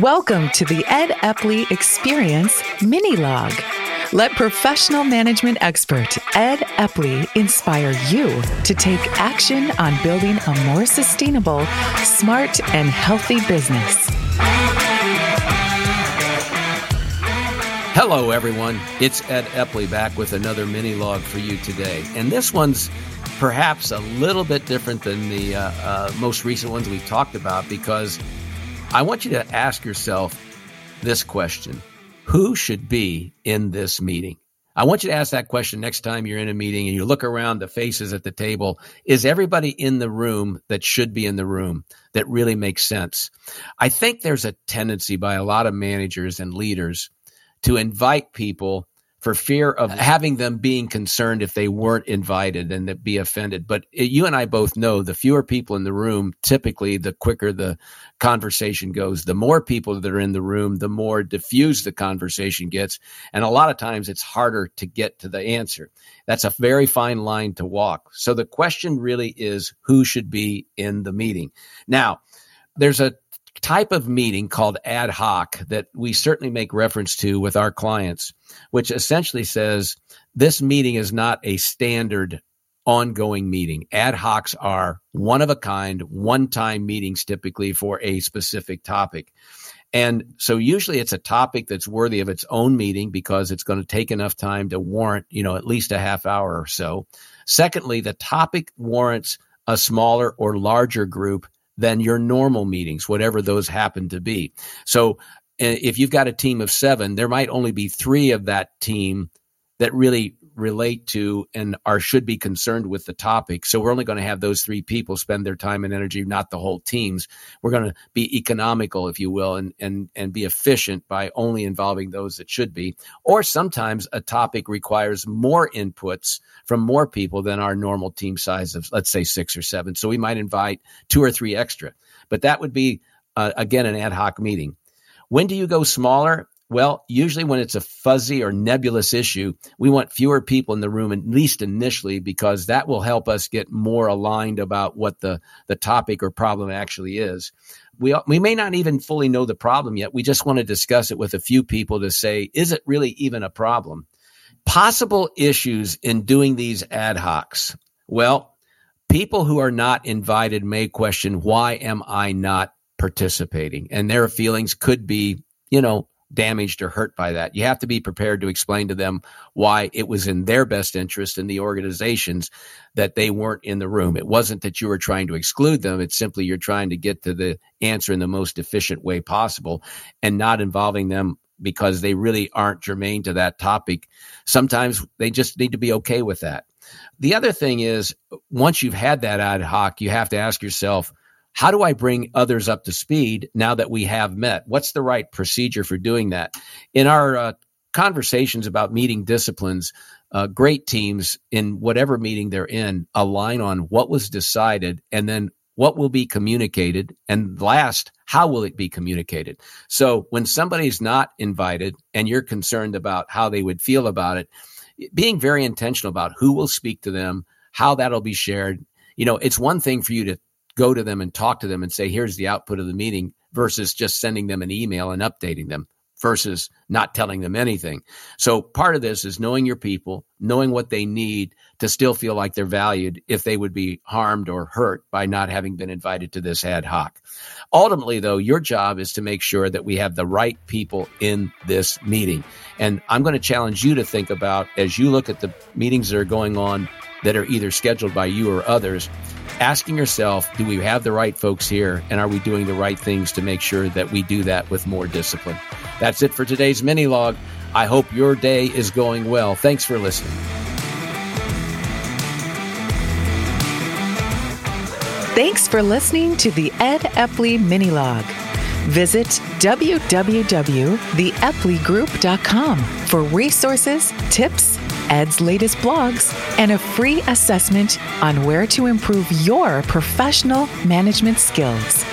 Welcome to the Ed Epley Experience Mini Log. Let professional management expert Ed Epley inspire you to take action on building a more sustainable, smart, and healthy business. Hello, everyone. It's Ed Epley back with another mini log for you today. And this one's perhaps a little bit different than the uh, uh, most recent ones we've talked about because I want you to ask yourself this question Who should be in this meeting? I want you to ask that question next time you're in a meeting and you look around the faces at the table. Is everybody in the room that should be in the room that really makes sense? I think there's a tendency by a lot of managers and leaders to invite people for fear of having them being concerned if they weren't invited and that be offended. But you and I both know the fewer people in the room, typically the quicker the conversation goes. The more people that are in the room, the more diffused the conversation gets. And a lot of times it's harder to get to the answer. That's a very fine line to walk. So the question really is who should be in the meeting? Now, there's a type of meeting called ad hoc that we certainly make reference to with our clients, which essentially says this meeting is not a standard ongoing meeting. Ad hocs are one of a kind, one time meetings typically for a specific topic. And so usually it's a topic that's worthy of its own meeting because it's going to take enough time to warrant, you know, at least a half hour or so. Secondly, the topic warrants a smaller or larger group than your normal meetings, whatever those happen to be. So eh, if you've got a team of seven, there might only be three of that team that really relate to and are should be concerned with the topic. So we're only going to have those three people spend their time and energy, not the whole teams. We're going to be economical, if you will, and and and be efficient by only involving those that should be. Or sometimes a topic requires more inputs from more people than our normal team size of let's say six or seven. So we might invite two or three extra. But that would be uh, again an ad hoc meeting. When do you go smaller? Well, usually when it's a fuzzy or nebulous issue, we want fewer people in the room, at least initially, because that will help us get more aligned about what the, the topic or problem actually is. We, we may not even fully know the problem yet. We just want to discuss it with a few people to say, is it really even a problem? Possible issues in doing these ad hocs. Well, people who are not invited may question, why am I not participating? And their feelings could be, you know, damaged or hurt by that. You have to be prepared to explain to them why it was in their best interest in the organizations that they weren't in the room. It wasn't that you were trying to exclude them. It's simply you're trying to get to the answer in the most efficient way possible and not involving them because they really aren't germane to that topic. Sometimes they just need to be okay with that. The other thing is once you've had that ad hoc, you have to ask yourself, how do I bring others up to speed now that we have met? What's the right procedure for doing that? In our uh, conversations about meeting disciplines, uh, great teams in whatever meeting they're in align on what was decided and then what will be communicated and last how will it be communicated so when somebody's not invited and you're concerned about how they would feel about it being very intentional about who will speak to them how that'll be shared you know it's one thing for you to go to them and talk to them and say, here's the output of the meeting versus just sending them an email and updating them versus not telling them anything. So part of this is knowing your people, knowing what they need to still feel like they're valued if they would be harmed or hurt by not having been invited to this ad hoc. Ultimately, though, your job is to make sure that we have the right people in this meeting. And I'm going to challenge you to think about as you look at the meetings that are going on that are either scheduled by you or others, asking yourself, do we have the right folks here? And are we doing the right things to make sure that we do that with more discipline? That's it for today's mini log. I hope your day is going well. Thanks for listening. Thanks for listening to the Ed Epley mini log. Visit www.theepleygroup.com for resources, tips, Ed's latest blogs, and a free assessment on where to improve your professional management skills.